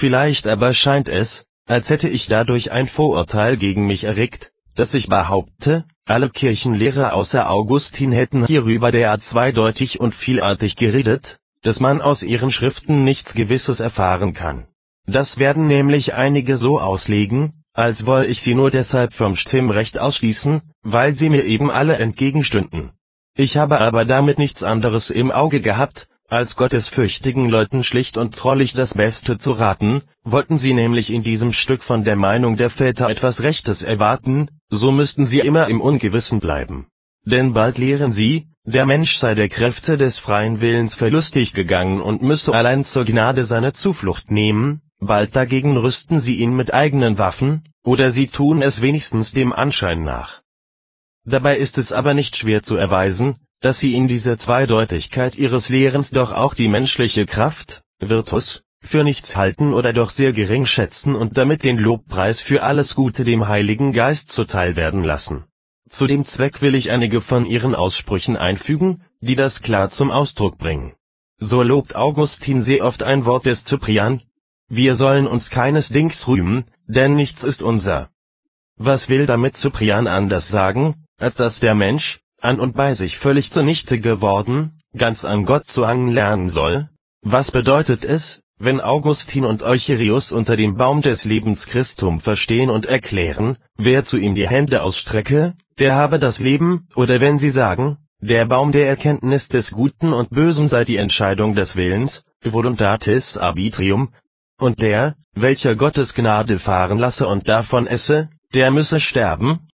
vielleicht aber scheint es, als hätte ich dadurch ein Vorurteil gegen mich erregt, dass ich behaupte, alle Kirchenlehrer außer Augustin hätten hierüber derart zweideutig und vielartig geredet, dass man aus ihren Schriften nichts Gewisses erfahren kann. Das werden nämlich einige so auslegen, als woll ich sie nur deshalb vom Stimmrecht ausschließen, weil sie mir eben alle entgegenstünden. Ich habe aber damit nichts anderes im Auge gehabt, als gottesfürchtigen Leuten schlicht und treulich das Beste zu raten, wollten sie nämlich in diesem Stück von der Meinung der Väter etwas Rechtes erwarten, so müssten sie immer im Ungewissen bleiben. Denn bald lehren sie, der Mensch sei der Kräfte des freien Willens verlustig gegangen und müsse allein zur Gnade seine Zuflucht nehmen, bald dagegen rüsten sie ihn mit eigenen Waffen, oder sie tun es wenigstens dem Anschein nach. Dabei ist es aber nicht schwer zu erweisen, dass sie in dieser Zweideutigkeit ihres Lehrens doch auch die menschliche Kraft (Virtus) für nichts halten oder doch sehr gering schätzen und damit den Lobpreis für alles Gute dem Heiligen Geist zuteil werden lassen. Zu dem Zweck will ich einige von ihren Aussprüchen einfügen, die das klar zum Ausdruck bringen. So lobt Augustin sehr oft ein Wort des Cyprian: Wir sollen uns keines Dings rühmen, denn nichts ist unser. Was will damit Cyprian anders sagen, als dass der Mensch, an und bei sich völlig zunichte geworden, ganz an Gott zu hangen lernen soll? Was bedeutet es, wenn Augustin und Eucherius unter dem Baum des Lebens Christum verstehen und erklären, wer zu ihm die Hände ausstrecke, der habe das Leben, oder wenn sie sagen, der Baum der Erkenntnis des Guten und Bösen sei die Entscheidung des Willens, voluntatis arbitrium, und der, welcher Gottes Gnade fahren lasse und davon esse, der müsse sterben?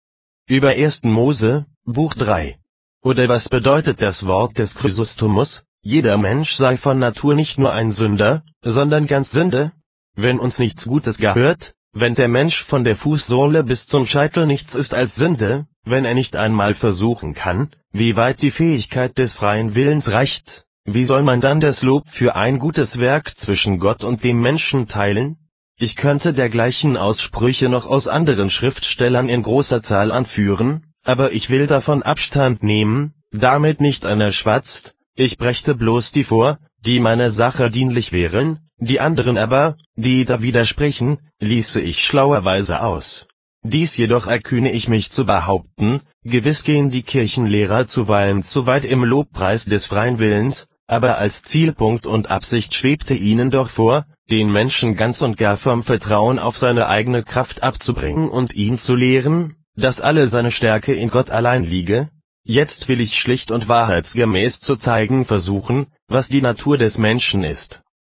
Über 1. Mose, Buch 3. Oder was bedeutet das Wort des Chrysostomus, jeder Mensch sei von Natur nicht nur ein Sünder, sondern ganz Sünde? Wenn uns nichts Gutes gehört, wenn der Mensch von der Fußsohle bis zum Scheitel nichts ist als Sünde, wenn er nicht einmal versuchen kann, wie weit die Fähigkeit des freien Willens reicht, wie soll man dann das Lob für ein gutes Werk zwischen Gott und dem Menschen teilen? Ich könnte dergleichen Aussprüche noch aus anderen Schriftstellern in großer Zahl anführen, aber ich will davon Abstand nehmen, damit nicht einer schwatzt, ich brächte bloß die vor, die meiner Sache dienlich wären, die anderen aber, die da widersprechen, ließe ich schlauerweise aus. Dies jedoch erkühne ich mich zu behaupten, gewiss gehen die Kirchenlehrer zuweilen zu weit im Lobpreis des freien Willens, aber als Zielpunkt und Absicht schwebte ihnen doch vor, den Menschen ganz und gar vom Vertrauen auf seine eigene Kraft abzubringen und ihn zu lehren, dass alle seine Stärke in Gott allein liege? Jetzt will ich schlicht und wahrheitsgemäß zu zeigen versuchen, was die Natur des Menschen ist